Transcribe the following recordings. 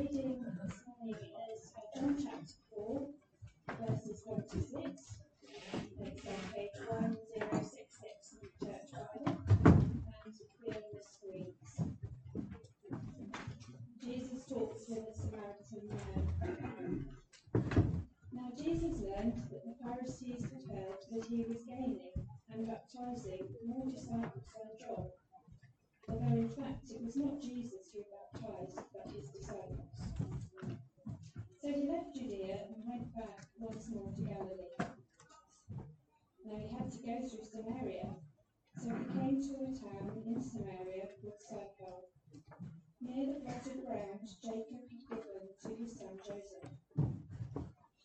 reading this morning is John chapter 4, verses 1 to 6. It's on page 1066 in the Church Bible, and here this reads Jesus talks with a Samaritan man. Now Jesus learned that the Pharisees had heard that he was gaining and baptizing more disciples than John, although in fact it was not Jesus who baptized, but his disciples. So he left Judea and back once more to Galilee. Now he had to go through Samaria, so he came to a town in Samaria called Sychar. Near the plot of ground Jacob had given to his son Joseph.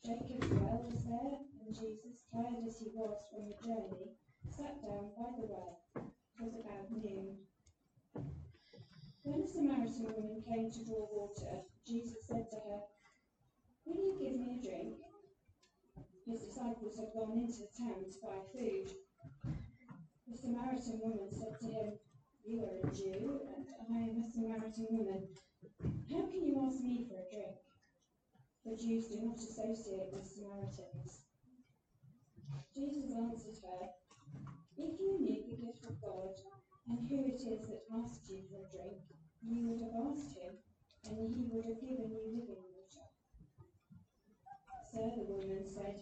Jacob's well was there, and Jesus, tired as he was from the journey, sat down by the well. It was about noon. When a Samaritan woman came to draw water, Jesus said to her, Will you give me a drink? His disciples had gone into the town to buy food. The Samaritan woman said to him, You are a Jew, and I am a Samaritan woman. How can you ask me for a drink? The Jews do not associate with Samaritans. Jesus answered her, If you knew the gift of God and who it is that asked you for a drink, you would have asked him, and he would have given you living water. Sir, the woman said,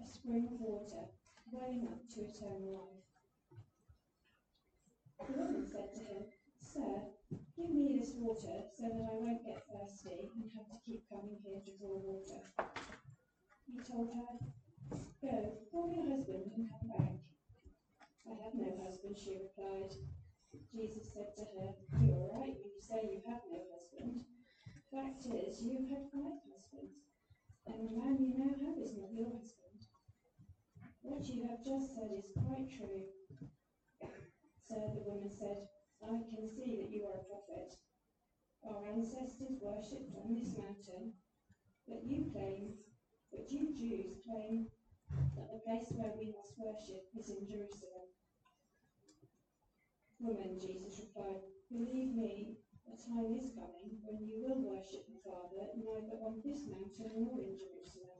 a spring of water, welling up to eternal life. The woman said to him, Sir, give me this water so that I won't get thirsty and have to keep coming here to draw water. He told her, Go, call your husband and come back. I have no husband, she replied. Jesus said to her, You are right when you say you have no husband. Fact is, you have had five husbands, and the man you now have is not your husband. What you have just said is quite true. Sir, the woman said, I can see that you are a prophet. Our ancestors worshipped on this mountain, but you claim, but you Jews claim that the place where we must worship is in Jerusalem. Woman, Jesus replied, Believe me, a time is coming when you will worship the Father neither on this mountain nor in Jerusalem.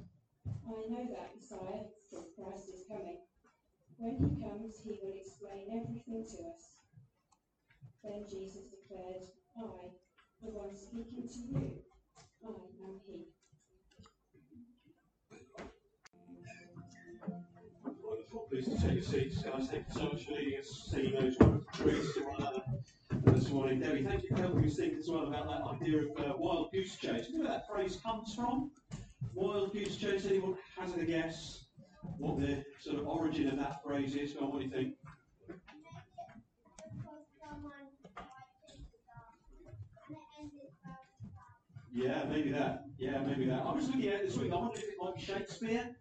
I know that Messiah, for Christ is coming. When he comes, he will explain everything to us. Then Jesus declared, I, the one speaking to you, I am he. Wonderful. Please to take your seats, guys. Thank you so much for leading us, singing those truths to one another this morning. Debbie, thank you for helping us think as well about that idea of uh, wild goose chase. You know where that phrase comes from? Wild goose chase. Anyone hazard a guess what the sort of origin of that phrase is? On, what do you think? Yeah, maybe that. Yeah, maybe that. I was looking at it this week. I wonder if it might be Shakespeare.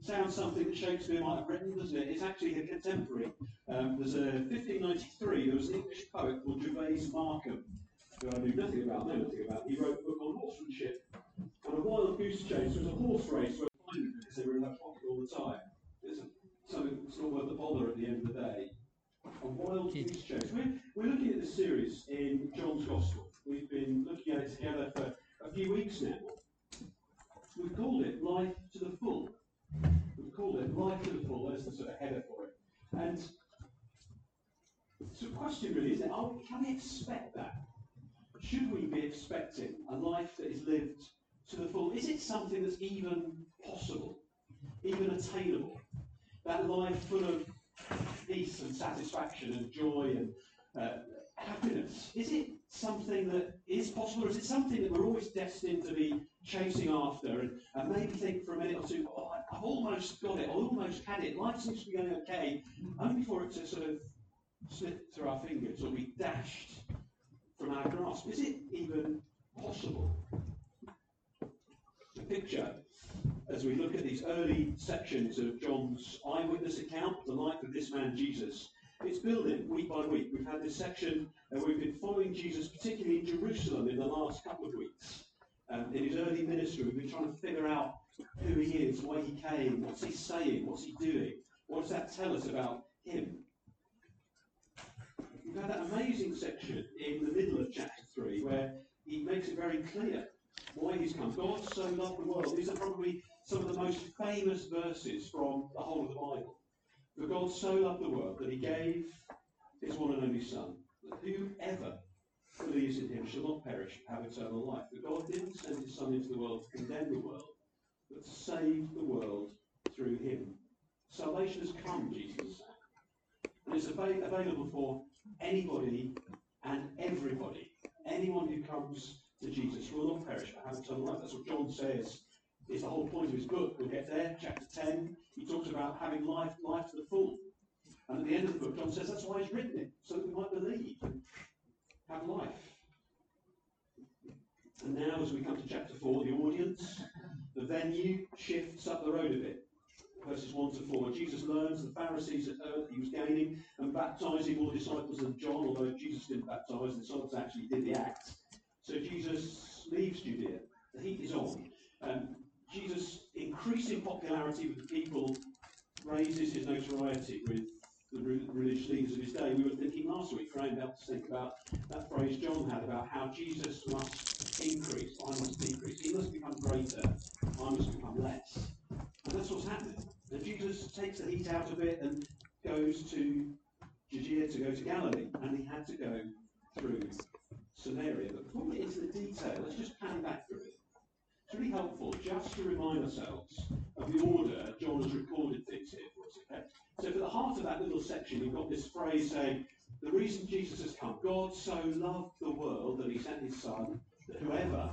Sounds something that Shakespeare might have written, doesn't it? It's actually a contemporary. Um, there's a 1593. There was an English poet called Gervase Markham, who I knew nothing about, know nothing about. He wrote a book on horsemanship. And a wild goose chase was a horse race where because they were in that pocket all the time. It's a, something that's not worth the bother at the end of the day. A wild goose chase. We're, we're looking at this series in John's Gospel. We've been looking at it together for a few weeks now. We've called it Life to the Full. We've called it Life to the Full. There's the sort of header for it. And so the question really is, are, can we expect that? Should we be expecting a life that is lived to the full? Is it something that's even possible, even attainable? That life full of peace and satisfaction and joy and uh, happiness? Is it something that is possible, or is it something that we're always destined to be chasing after and, and maybe think for a minute or two, oh, I've almost got it, I almost had it, life seems to be going okay, only for it to sort of slip through our fingers or be dashed from our grasp? Is it even possible? The picture, as we look at these early sections of John's eyewitness account, the life of this man Jesus, it's building week by week. We've had this section and we've been following Jesus, particularly in Jerusalem, in the last couple of weeks. Um, in his early ministry, we've been trying to figure out who he is, why he came, what's he saying, what's he doing, what does that tell us about him? We've had that amazing section in the middle of chapter 3 where he makes it very clear why he's come. God so loved the world. These are probably some of the most famous verses from the whole of the Bible. For God so loved the world that he gave his one and only Son, that whoever believes in him shall not perish but have eternal life. For God didn't send his Son into the world to condemn the world, but to save the world through him. Salvation has come, Jesus said. And it's available for anybody and everybody. Anyone who comes to Jesus will not perish but have eternal life. That's what John says is the whole point of his book. We'll get there. Chapter 10, he talks about having life, life to the full. And at the end of the book, John says that's why he's written it, so that we might believe and have life. And now, as we come to chapter 4, the audience, the venue shifts up the road a bit. Verses 1 to 4. Jesus learns the Pharisees had heard that he was gaining and baptizing more disciples than John, although Jesus didn't baptize, the disciples actually did the act. So Jesus leaves Judea. The heat is on. Um, Jesus' increasing popularity with the people raises his notoriety with the religious leaders of his day. We were thinking last week, Graham helped us think about that phrase John had about how Jesus must increase, I must decrease. He must become greater, I must become less. And that's what's happening. And Jesus takes the heat out of it and goes to Judea to go to Galilee, and he had to go through Samaria. But before get into the detail, let's just pan back through it. It's really helpful just to remind ourselves of the order John has recorded things here for us, okay? So for the heart of that little section, we've got this phrase saying, the reason Jesus has come, God so loved the world that he sent his son, that whoever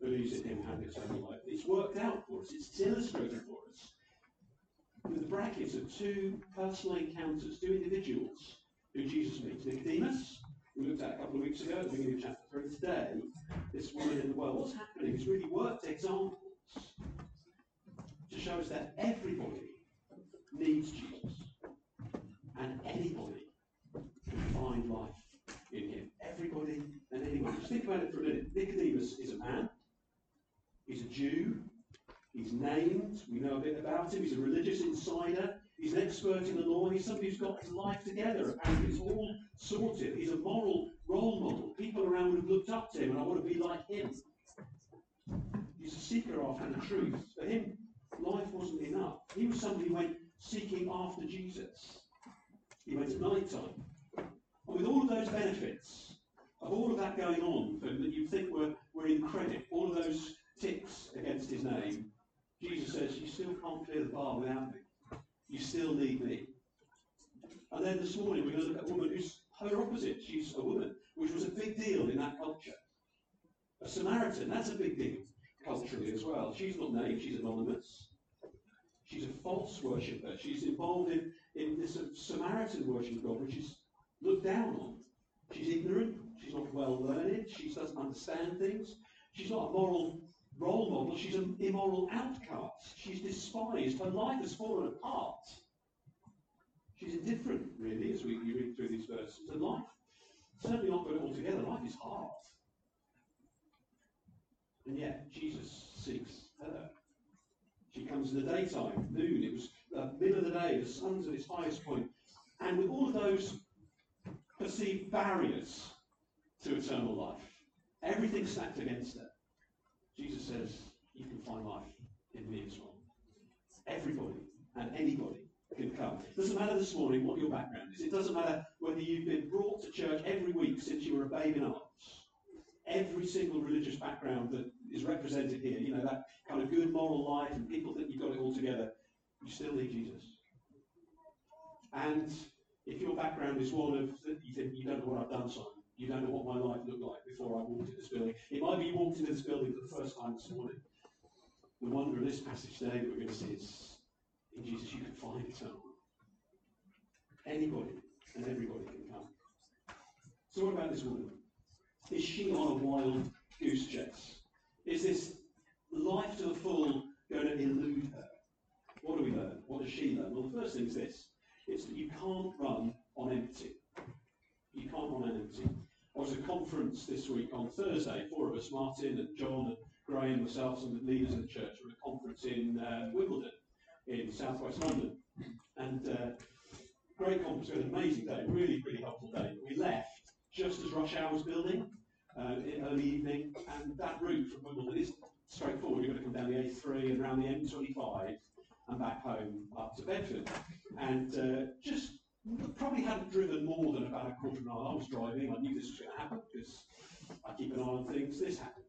believes in him has eternal life. It's worked out for us, it's illustrated for us. With the brackets of two personal encounters, two individuals who Jesus meets. Nicodemus, we looked at a couple of weeks ago at the beginning of chapter 3. Today, this woman in the well. What's happening It's really worked examples to show us that everybody needs Jesus. And anybody can find life in him. Everybody and anyone. Just think about it for a minute. Nicodemus is a man. He's a Jew. He's named. We know a bit about him. He's a religious insider. He's an expert in the law. He's somebody who's got his life together. Apparently, it's all sorted. He's a moral role model. People around would have looked up to him, and I want to be like him. He's a seeker after the truth. For him, life wasn't enough. He was somebody who went seeking after Jesus. He went at night time. And with all of those benefits, of all of that going on that you think were, were in credit, all of those ticks against his name, Jesus says, You still can't clear the bar without me. You still need me. And then this morning we're going to look at a woman who's her opposite. She's a woman, which was a big deal in that culture. A Samaritan, that's a big deal culturally as well. She's not named, she's anonymous. She's a false worshipper. She's involved in, in this Samaritan worship of God, which is looked down on. She's ignorant, she's not well learned, she doesn't understand things. She's not a moral role model, she's an immoral outcast. She's despised. Her life has fallen apart. She's indifferent, really, as we read through these verses. And life, certainly not got it all together. Life is hard. And yet, Jesus seeks her. She comes in the daytime, noon. It was the middle of the day. The sun's at its highest point. And with all of those perceived barriers to eternal life, everything stacked against her, Jesus says, You can find life in me as well. Everybody and anybody can come. It doesn't matter this morning what your background is. It doesn't matter whether you've been brought to church every week since you were a babe in arms. every single religious background that is represented here, you know, that kind of good moral life and people think you've got it all together, you still need Jesus. And if your background is one of, you think, you don't know what I've done, Simon, you don't know what my life looked like before I walked into this building. It might be you walked into this building for the first time this morning. The wonder of this passage today that we're going to see is in Jesus you can find eternal. Anybody and everybody can come. So what about this woman? Is she on a wild goose chase? Is this life to the full going to elude her? What do we learn? What does she learn? Well, the first thing is this. It's that you can't run on empty. You can't run on empty. I was at a conference this week on Thursday. Four of us, Martin and John and Graham, myself, some of the leaders of the church, were at a conference in uh, Wimbledon in southwest London. And uh, great conference, an amazing day, really, really helpful day. We left just as rush hour was building, uh, in early evening, and that route from Wimbledon is straightforward. You're going to come down the A3 and around the M25 and back home up to Bedford. And uh, just probably hadn't driven more than about a quarter of an hour. I was driving, I knew this was going to happen because I keep an eye on things. This happened.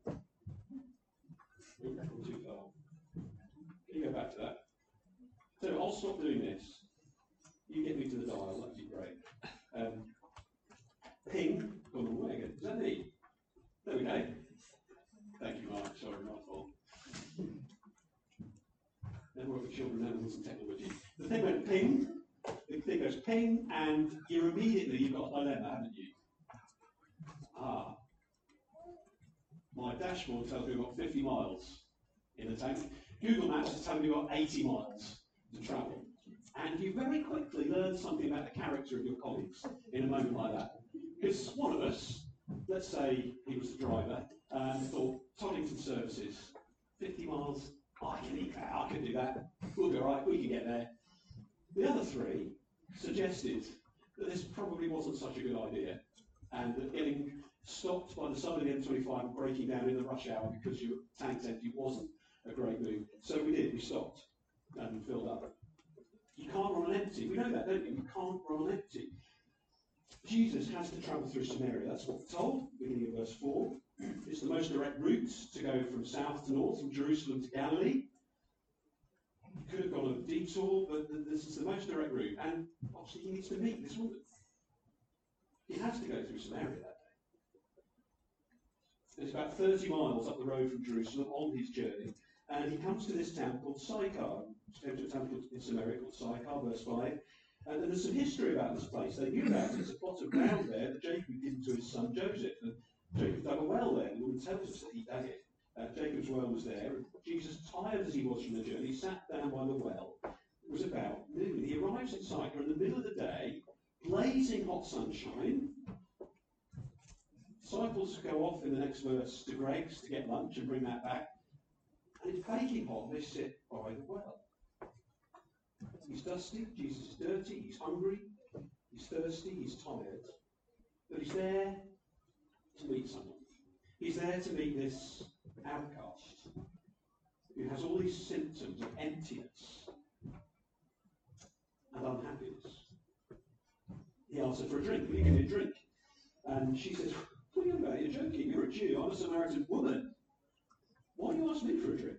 Too far. Can you go back to that? So I'll stop doing this. You get me to the dial, that'd be great. Um, ping, gone the way again. Is that me? There we go. Thank you, Mark. Sorry, my fault. Never work with children, animals, and technology. The thing went ping, the thing goes ping, and you're immediately, you've got a dilemma, haven't you? Ah. My dashboard tells me I've got 50 miles in the tank. Google Maps is telling me I've got 80 miles to travel. And you very quickly learn something about the character of your colleagues in a moment like that. Because one of us, let's say he was the driver, um, thought, Toddington Services, 50 miles, I can eat that, I can do that, we'll be alright, we can get there. The other three suggested that this probably wasn't such a good idea, and that getting stopped by the side of the M25 and breaking down in the rush hour because your tank's empty wasn't a great move. So we did, we stopped and filled up. You can't run on empty. We know that, don't you? You can't run on empty. Jesus has to travel through Samaria. That's what we're told, beginning of verse 4. It's the most direct route to go from south to north, from Jerusalem to Galilee. Could have gone a detour, but this is the most direct route. And obviously, he needs to meet this woman. He has to go through Samaria that day. It's about 30 miles up the road from Jerusalem on his journey. And he comes to this town called Sychar. He to a town called, in Samaria called Sychar, verse 5. And there's some history about this place. They knew about it. There's a plot of ground there that Jacob given to his son Joseph. And Jacob dug a well there. The woman tells us that he dug it. Uh, Jacob's well was there. Jesus, tired as he was from the journey, sat down by the well. It was about noon. He arrives at Sychar in the middle of the day, blazing hot sunshine. Disciples go off in the next verse to Greggs to get lunch and bring that back. And it's baking hot. They sit by the well. He's dusty, Jesus is dirty, he's hungry, he's thirsty, he's tired. But he's there to meet someone. He's there to meet this outcast who has all these symptoms of emptiness and unhappiness. He asks her for a drink. Will you give me a drink? And she says, What are you about? You're joking. You're a Jew. I'm a Samaritan woman. Why do you ask me for a drink?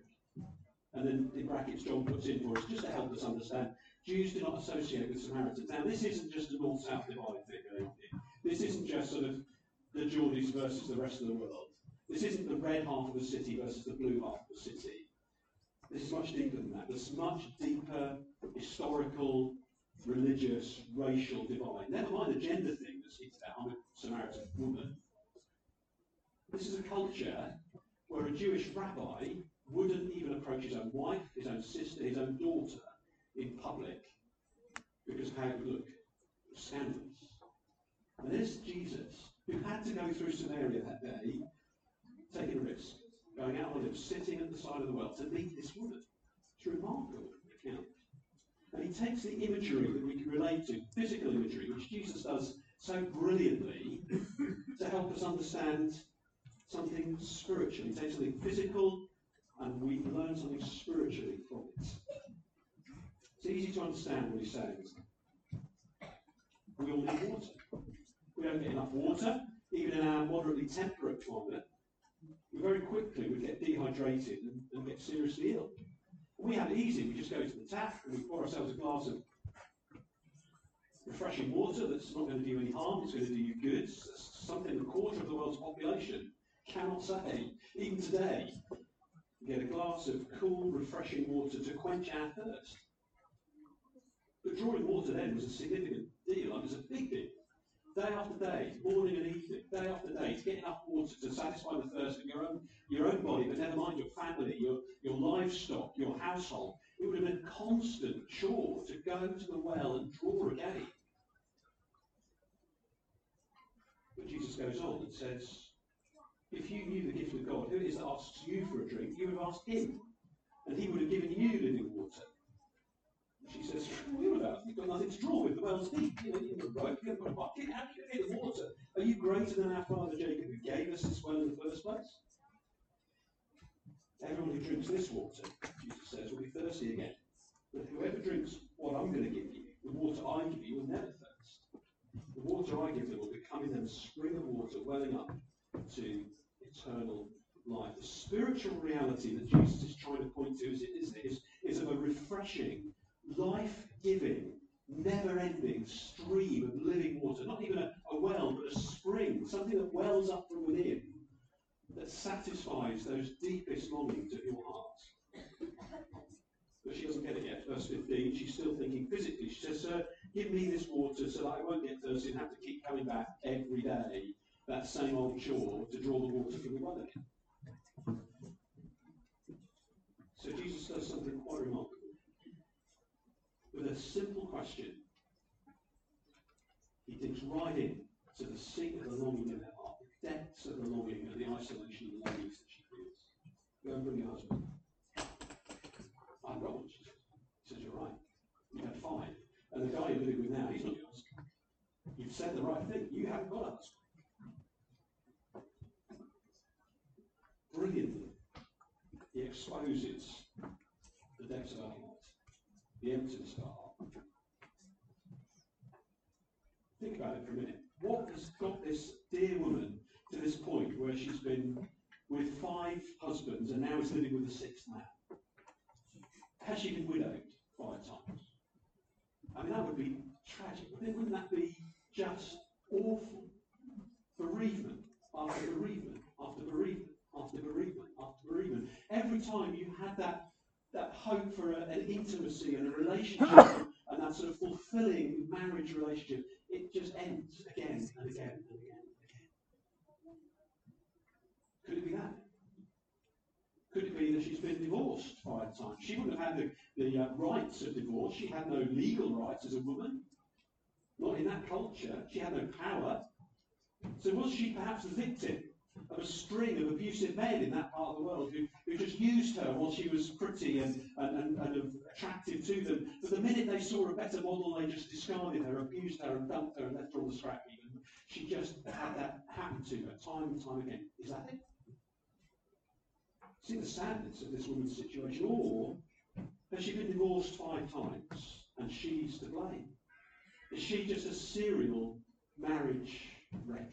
And then in brackets, John puts in for us, just to help us understand, Jews do not associate with Samaritans. Now, this isn't just a north-south divide thing. This isn't just sort of the Geordies versus the rest of the world. This isn't the red half of the city versus the blue half of the city. This is much deeper than that. There's much deeper historical, religious, racial divide. Never mind the gender thing that's hit out. I'm a Samaritan woman. This is a culture where a Jewish rabbi wouldn't even approach his own wife, his own sister, his own daughter in public because of how it would look. Scandalous. And there's Jesus, who had to go through Samaria that day, taking a risk, going out on a sitting at the side of the well to meet this woman. It's a remarkable account. And he takes the imagery that we can relate to, physical imagery, which Jesus does so brilliantly, to help us understand something spiritual. He takes something physical and we learn something spiritually from it. It's easy to understand what he's saying. We all need water. We don't get enough water, even in our moderately temperate climate. Very quickly would get dehydrated and, and get seriously ill. We have it easy. We just go to the tap and we pour ourselves a glass of refreshing water that's not going to do you any harm, it's going to do you good. Something a quarter of the world's population cannot say. Even today, get a glass of cool, refreshing water to quench our thirst. But drawing water then was a significant deal. It was a big deal. Day after day, morning and evening, day after day, to get enough water to satisfy the thirst of your own, your own body, but never mind your family, your, your livestock, your household. It would have been a constant chore to go to the well and draw again. But Jesus goes on and says, if you knew the gift of God, who it is that asks you for a drink, you would have asked him, and he would have given you living water. She says, you about? You've got nothing to draw with. The well's deep. You know, you've got a you've got a bucket. How do you get the water? Are you greater than our father Jacob who gave us this well in the first place? Everyone who drinks this water, Jesus says, will be thirsty again. But whoever drinks what I'm going to give you, the water I give you, will never thirst. The water I give them will become in them a spring of water welling up to eternal life. The spiritual reality that Jesus is trying to point to is, is, is, is of a refreshing, life giving, never ending stream of living water. Not even a, a well, but a spring, something that wells up from within that satisfies those deepest longings of your heart. But she doesn't get it yet. Verse 15, she's still thinking physically. She says, Sir, give me this water so that I won't get thirsty and have to keep coming back every day, that same old chore, to draw the water from the well again. So Jesus does something quite remarkable. With a simple question, he digs right in to the seat of the longing in her heart, the depths of the longing and the isolation of the longings that she feels. Go and bring your husband. I've got she says. You're right. You had five. And the guy you're living with now, he's not yours. You've said the right thing. You haven't got husband. Brilliantly, he exposes the depths of our of. Think about it for a minute. What has got this dear woman to this point where she's been with five husbands and now is living with a sixth man? Has she been widowed five times? I mean, that would be tragic. Wouldn't that be just awful? Bereavement after bereavement after bereavement after bereavement after bereavement. Every time you had that, that hope for a, an intimacy and a relationship and that sort of fulfilling marriage relationship, it just ends again and again and again and again. Could it be that? Could it be that she's been divorced five times? She wouldn't have had the, the uh, rights of divorce. She had no legal rights as a woman. Not in that culture. She had no power. So was she perhaps the victim of a string of abusive men in that part of the world who, who just used her while she was pretty and, and, and, and attractive to them. But the minute they saw a better model, they just discarded her, abused her, and dumped her and left her on the scrap heap. And she just had that happen to her time and time again. Is that it? See the sadness of this woman's situation. Or has she been divorced five times and she's to blame? Is she just a serial marriage wrecker?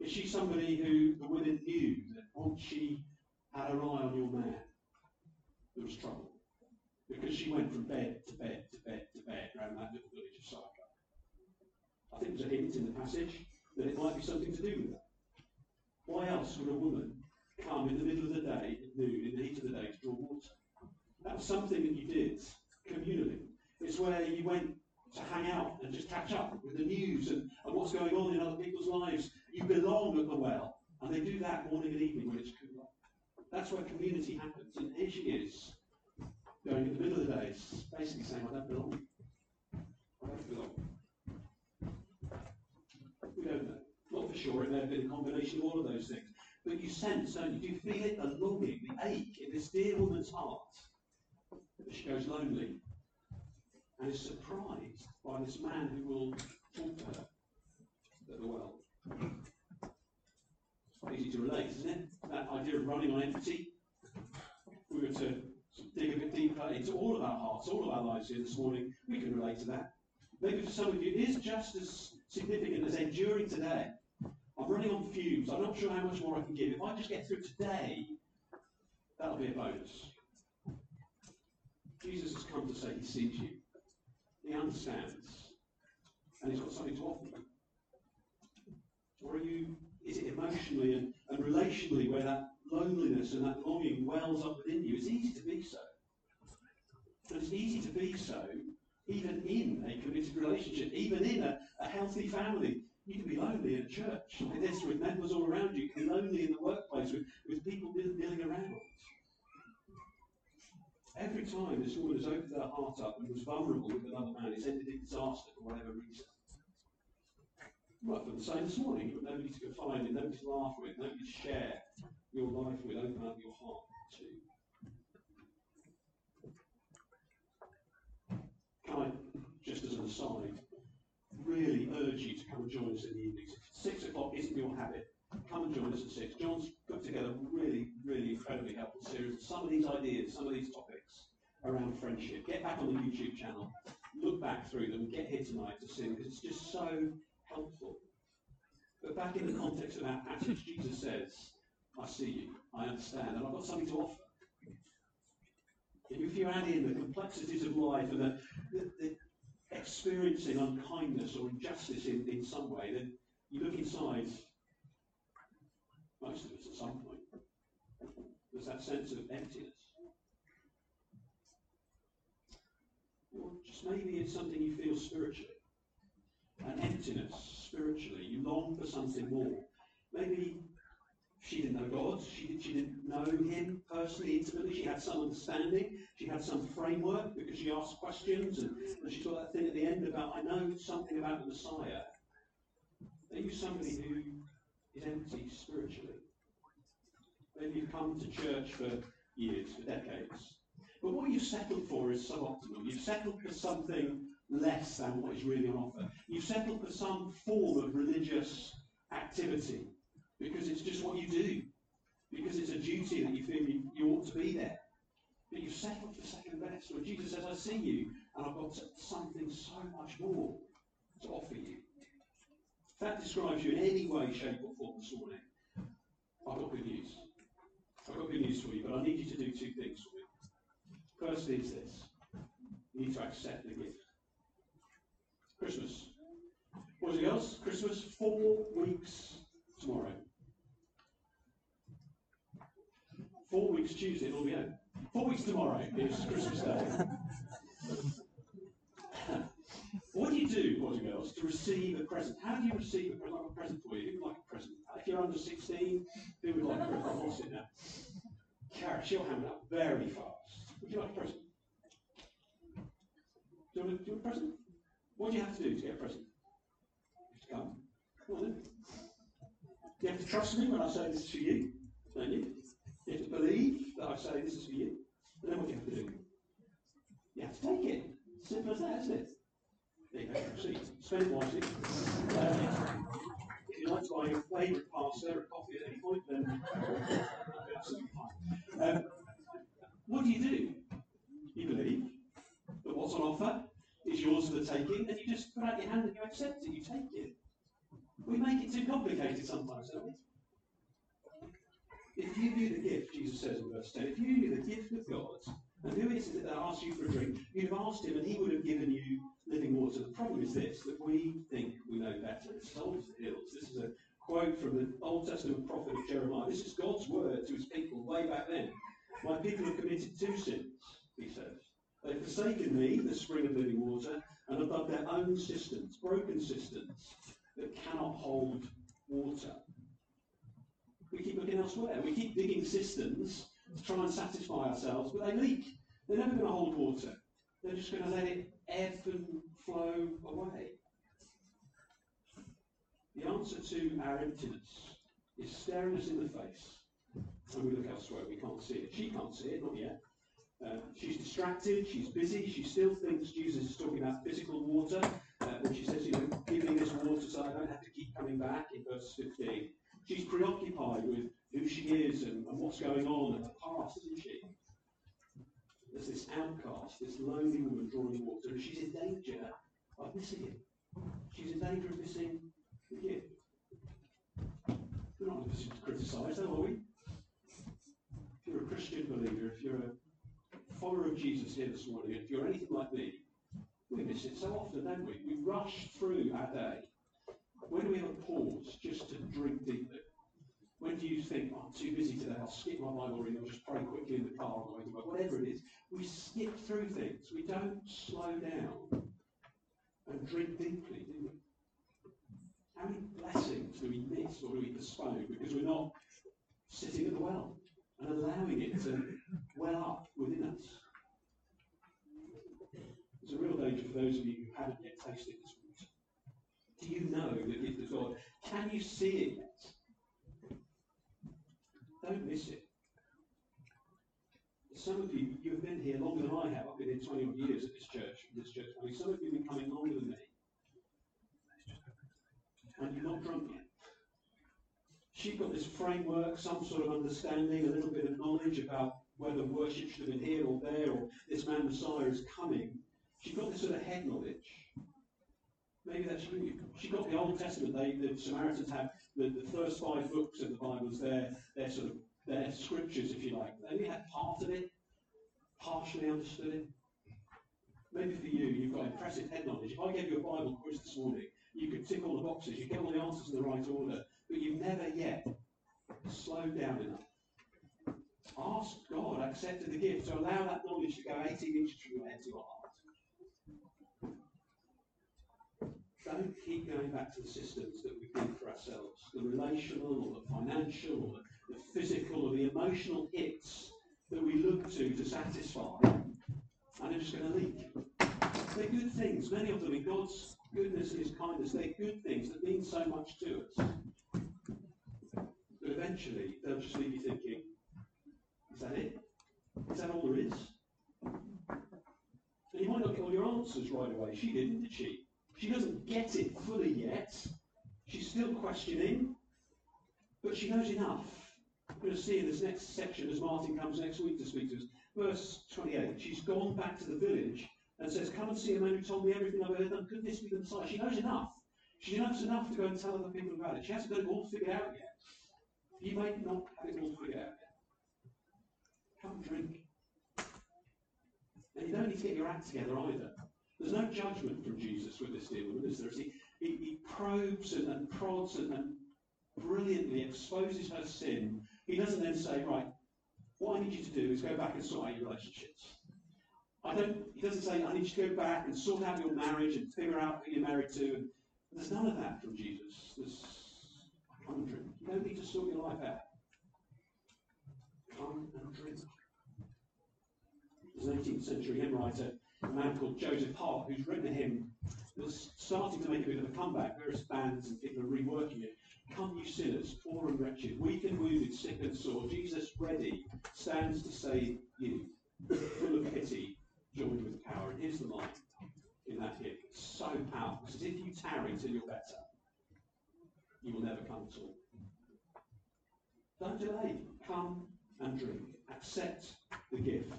Is she somebody who the women knew that once she had her eye on your man, there was trouble? Because she went from bed to bed to bed to bed around that little village of Sychar. I think there's a hint in the passage that it might be something to do with that. Why else would a woman come in the middle of the day, at noon, in the heat of the day, to draw water? That was something that you did communally. It's where you went to hang out and just catch up with the news and, and what's going on in other people's lives. You belong at the well. And they do that morning and evening when it's cool. That's where community happens. And here she is, going in the middle of the day, basically saying, I don't belong. I don't belong. We don't know. Not for sure. It may have been a combination of all of those things. But you sense, don't you? Do you feel it? The longing, the ache in this dear woman's heart. She goes lonely and is surprised by this man who will talk to her at the well. It's quite easy to relate, isn't it? That idea of running on empty. We were to a into all of our hearts, all of our lives here this morning, we can relate to that. Maybe for some of you, it is just as significant as enduring today. I'm running on fumes. I'm not sure how much more I can give. If I just get through today, that'll be a bonus. Jesus has come to say he sees you. He understands. And he's got something to offer you. Or are you, is it emotionally and, and relationally where that loneliness and that longing wells up within you? It's easy to be so. It's easy to be so even in a committed relationship, even in a, a healthy family. You can be lonely in church with this, with members all around you. You can be lonely in the workplace with, with people milling around. Every time this woman has opened her heart up and was vulnerable with another man, it's ended in disaster for whatever reason. Right, but the same this morning. You've got nobody to confide in, nobody to laugh with, nobody to share your life with, open up your heart to. Can I, aside, really urge you to come and join us in the evenings. Six o'clock isn't your habit. Come and join us at six. John's put together a really, really incredibly helpful series some of these ideas, some of these topics around friendship. Get back on the YouTube channel, look back through them, get here tonight to see because it's just so helpful. But back in the context of our passage, Jesus says, I see you, I understand, and I've got something to offer. If you add in the complexities of life and the, the, the experiencing unkindness or injustice in, in some way, then you look inside, most of us at some point, there's that sense of emptiness. Or just maybe it's something you feel spiritually. An emptiness spiritually. You long for something more. Maybe she didn't know God. She, she didn't know Him personally, intimately. She had some understanding. Had some framework because she asked questions and, and she got that thing at the end about, I know something about the Messiah. Are you somebody who is empty spiritually? Maybe you've come to church for years, for decades. But what you've settled for is suboptimal. You've settled for something less than what is really on offer. You've settled for some form of religious activity because it's just what you do, because it's a duty that you feel you, you ought to be there. But you've settled for second best. When Jesus says, I see you, and I've got something so much more to offer you. If that describes you in any way, shape, or form this morning, I've got good news. I've got good news for you, but I need you to do two things for me. Firstly is this. You need to accept the gift. Christmas. And girls, Christmas, four weeks tomorrow. Four weeks Tuesday, it'll be over. Four weeks tomorrow is Christmas Day. what do you do, boys and girls, to receive a present? How do you receive a present? Like a present for you. Who would like a present? If you're under 16, who would like a present? I'll sit now. Kara, she'll hand it up very fast. Would you like a present? Do you, want a, do you want a present? What do you have to do to get a present? You have to come. Come on then. You have to trust me when I say this is for you, don't you? You have to believe that I say this is for you. Then what do you have to do? You have to take it. Simple as that, isn't it? There you go, see, spend wisely. Um, if you like buy your favourite pasta or coffee at any point, then absolutely fine. Um, what do you do? You believe that what's on offer is yours for the taking, and you just put out your hand and you accept it, you take it. We make it too complicated sometimes, don't we? If you knew the gift, Jesus says in verse 10, if you knew the gift of God, and who is it that asks you for a drink, you'd have asked him and he would have given you living water. The problem is this, that we think we know better. It's old the hills. This is a quote from the Old Testament prophet Jeremiah. This is God's word to his people way back then. My people have committed two sins, he says. They've forsaken me, the spring of living water, and have dug their own cisterns, broken cisterns, that cannot hold water. We keep looking elsewhere. We keep digging cisterns to try and satisfy ourselves, but they leak. They're never going to hold water. They're just going to let it ebb and flow away. The answer to our emptiness is staring us in the face, and we look elsewhere. We can't see it. She can't see it, not yet. Uh, she's distracted, she's busy, she still thinks Jesus is talking about physical water uh, when she says, you know, give me this water so I don't have to keep coming back in verse 15. She's preoccupied with who she is and, and what's going on and her past, isn't she? There's this outcast, this lonely woman drawing water, and she's in danger of missing it. She's in danger of missing the gift. position to criticise, though, are we? If you're a Christian believer, if you're a follower of Jesus here this morning, if you're anything like me, we miss it so often, don't we? We rush through our day. When do we have a pause just to drink deeply? When do you think, oh, I'm too busy today, I'll skip my Bible reading, I'll just pray quickly in the car on the way to work, whatever it is. We skip through things. We don't slow down and drink deeply, do we? How many blessings do we miss or do we postpone because we're not sitting at the well and allowing it to well up within us? There's a real danger for those of you who haven't yet tasted. Do you know the gift of God? Can you see it yet? Don't miss it. Some of you, you've been here longer than I have. I've been here 20 odd years at this church, this church family. Some of you have been coming longer than me. And you're not drunk yet. She's got this framework, some sort of understanding, a little bit of knowledge about whether worship should have been here or there, or this man Messiah is coming. She's got this sort of head knowledge. Maybe that's you. She got the Old Testament. They, the Samaritans have the, the first five books of the Bible as their, their sort of their scriptures, if you like. They only had part of it, partially understood it. Maybe for you, you've got impressive head knowledge. If I gave you a Bible quiz this morning, you could tick all the boxes, you get all the answers in the right order, but you've never yet slowed down enough. Ask God, accepted the gift, to allow that knowledge to go 18 inches from your head to your heart. Don't keep going back to the cisterns that we built for ourselves, the relational or the financial or the, physical or the emotional hits that we look to to satisfy, and they're just going to leak. They're good things, many of them in God's goodness and His kindness, they're good things that mean so much to us. But eventually, they'll just leave you thinking, is that it? Is that all there is? And you might not get all your answers right away. She didn't, did she? She doesn't get it fully yet. She's still questioning, but she knows enough. We're going to see in this next section as Martin comes next week to speak to us. Verse 28. She's gone back to the village and says, Come and see a man who told me everything I've heard. And could this be the Messiah? She knows enough. She knows enough to go and tell other people about it. She hasn't got it all figured out yet. You may not have it all figured out yet. Come drink. And you don't need to get your act together either. There's no judgment from Jesus with this deal, is there? He, he, he probes and, and prods and, and brilliantly exposes her sin. He doesn't then say, right, what I need you to do is go back and sort out your relationships. I don't, he doesn't say, I need you to go back and sort out your marriage and figure out who you're married to. And there's none of that from Jesus. There's, and drink. You don't need to sort your life out. Come and drink. There's an 18th century hymn writer, a man called Joseph Hart, who's written a hymn that's starting to make a bit of a comeback. Various bands and people are reworking it. Come, you sinners, poor and wretched, weak and wounded, sick and sore. Jesus, ready, stands to save you, full of pity, joined with power. And here's the line in that hymn. So powerful. Because if you tarry till you're better, you will never come at all. Don't delay. Come and drink. Accept the gift.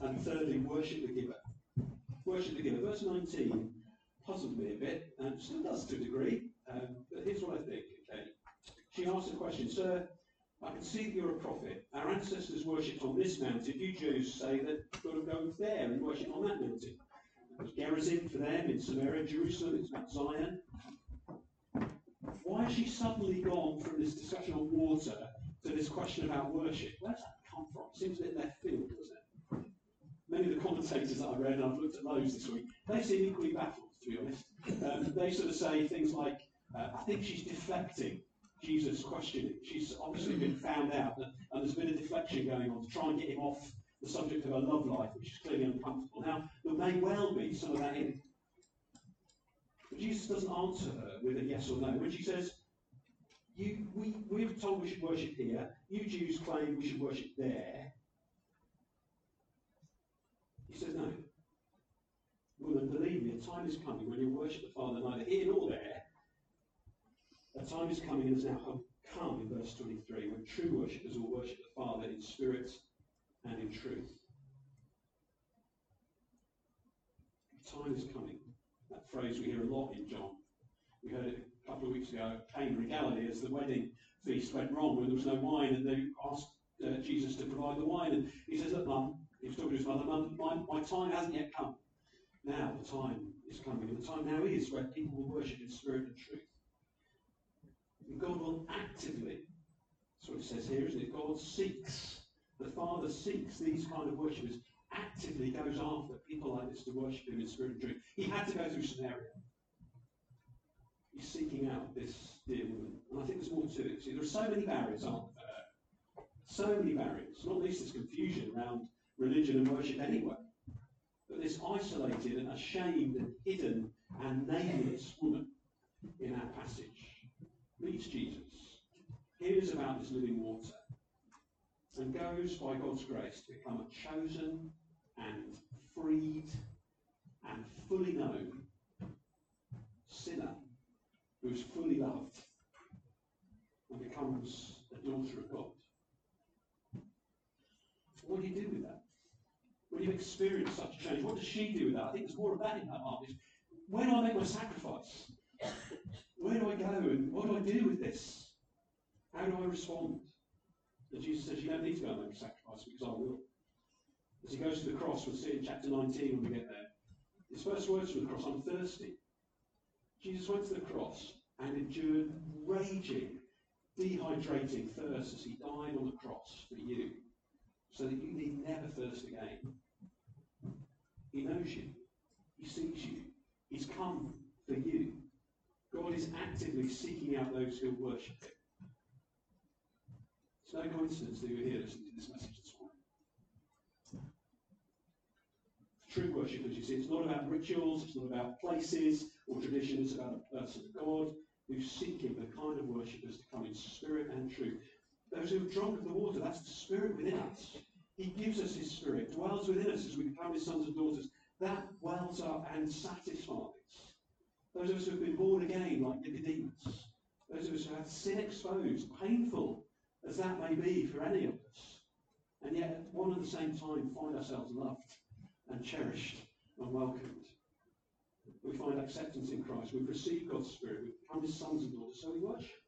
And thirdly, worship the giver. Worship the giver. Verse 19 puzzled me a bit, and still does to a degree. Um, but here's what I think, okay? She asked a question, Sir, I can see that you're a prophet. Our ancestors worshipped on this mountain. You Jews say that you've got to go there and worship on that mountain. It was Gerizim for them in Samaria, Jerusalem, it's Zion. Why has she suddenly gone from this discussion on water to this question about worship? Where's that come from? Seems a bit left field, doesn't it? Many of the commentators that I read, and I've looked at those this week, they seem equally baffled, to be honest. Um, they sort of say things like, uh, I think she's deflecting Jesus' questioning. She's obviously been found out, and, and there's been a deflection going on to try and get him off the subject of her love life, which is clearly uncomfortable. Now, there may well be some of that in. But Jesus doesn't answer her with a yes or no. When she says, you, we, we're told we should worship here, you Jews claim we should worship there, he says, no. Woman, believe me, a time is coming when you'll worship the Father neither here nor there. A time is coming and has now come in verse 23 when true worshippers will worship the Father in spirit and in truth. Time is coming. That phrase we hear a lot in John. We heard it a couple of weeks ago at Cana in Galilee as the wedding feast went wrong when there was no wine and they asked uh, Jesus to provide the wine. And he says, Mum, he was talking to his mother, Mum, my, my time hasn't yet come. Now the time is coming, the time now is where people will worship in spirit and truth. And God will actively, that's what it says here, isn't it? God seeks, the Father seeks these kind of worshippers, actively goes after people like this to worship Him in spirit and truth. He had to go through Samaria. He's seeking out this dear woman. And I think there's more to it. See, there are so many barriers, aren't there? So many barriers. Not least this confusion around religion and worship anyway. But this isolated and ashamed and hidden and nameless woman in our passage meets Jesus, hears about this living water, and goes by God's grace to become a chosen and freed and fully known sinner who is fully loved and becomes a daughter of God. What do you do with that? When you experience such a change, what does she do with that? I think there's more of that in her heart. Where do I make my sacrifice? Where do I go and what do I do with this? How do I respond? And Jesus says, You don't need to go and make a sacrifice because I will. As he goes to the cross, we'll see in chapter 19 when we get there. His first words from the cross, I'm thirsty. Jesus went to the cross and endured raging, dehydrating thirst as he died on the cross for you, so that you need never thirst again. He knows you. He sees you. He's come for you. God is actively seeking out those who worship him. It's no coincidence that you're here listening to this message this morning. True worship, as you see, it's not about rituals, it's not about places or tradition, it's about a person, of God, who's seeking the kind of worshippers to come in spirit and truth. Those who have drunk of the water, that's the spirit within us. He gives us his spirit, dwells within us as we become his sons and daughters. That wells up and satisfies. Those of us who have been born again, like Nicodemus. Those of us who have sin exposed, painful as that may be for any of us. And yet, at one and the same time, find ourselves loved and cherished and welcomed. We find acceptance in Christ. We've received God's Spirit. We've become His sons and daughters, so we worship.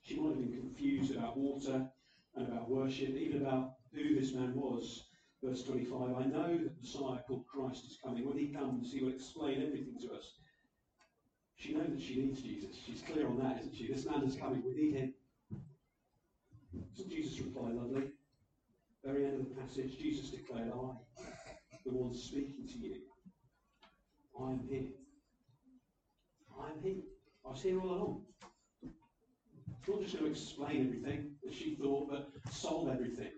She might have been confused about water and about worship, even about who this man was. Verse 25 I know that Messiah called Christ is coming. When he comes, he will explain everything to us. She knows that she needs Jesus. She's clear on that, isn't she? This man is coming. We need him. So Jesus replied, lovely? Very end of the passage, Jesus declared, I, the one speaking to you, I am he. I am he. I was here all along. Not just going to explain everything as she thought, but solve everything,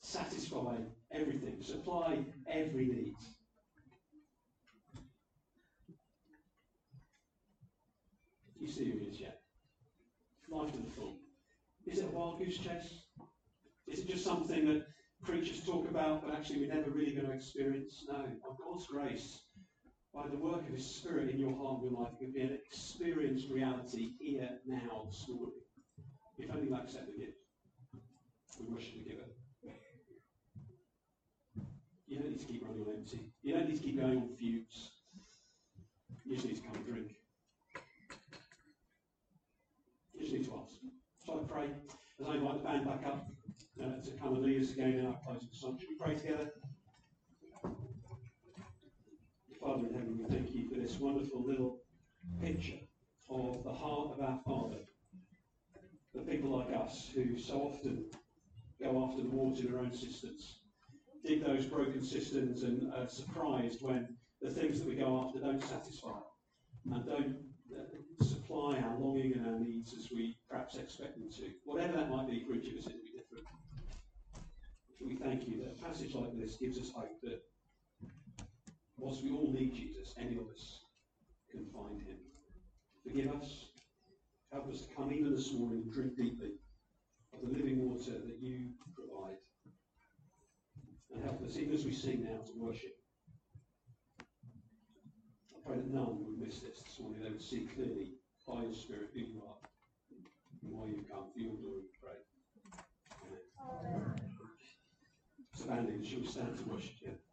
satisfy everything, supply every need. You see who he is yet? Life to the full. Is it a wild goose chase? Is it just something that preachers talk about, but actually we're never really going to experience? No. By God's grace, by the work of His Spirit in your heart and your life, it can be an experienced reality here, now, this morning. If only you accept the gift. We the giver. You don't need to keep running on empty. You don't need to keep going on fumes. You just need to come and drink. You just need to ask. So I pray as I invite the band back up uh, to come and lead us again in our closing song. Should we pray together? Father in heaven, we thank you for this wonderful little picture of the heart of our Father. The people like us who so often go after the water in our own cisterns, dig those broken cisterns and are surprised when the things that we go after don't satisfy and don't uh, supply our longing and our needs as we perhaps expect them to. Whatever that might be for each of us, it'll be different. We thank you that a passage like this gives us hope that whilst we all need Jesus, any of us can find him. Forgive us. Help us to come even this morning and drink deeply of the living water that you provide. And help us, even as we sing now, to worship. I pray that none would miss this this morning. They would see clearly by your Spirit who you are and why you've come. For your glory, we pray. Amen. Amen. So, Andy, shall we stand to worship together?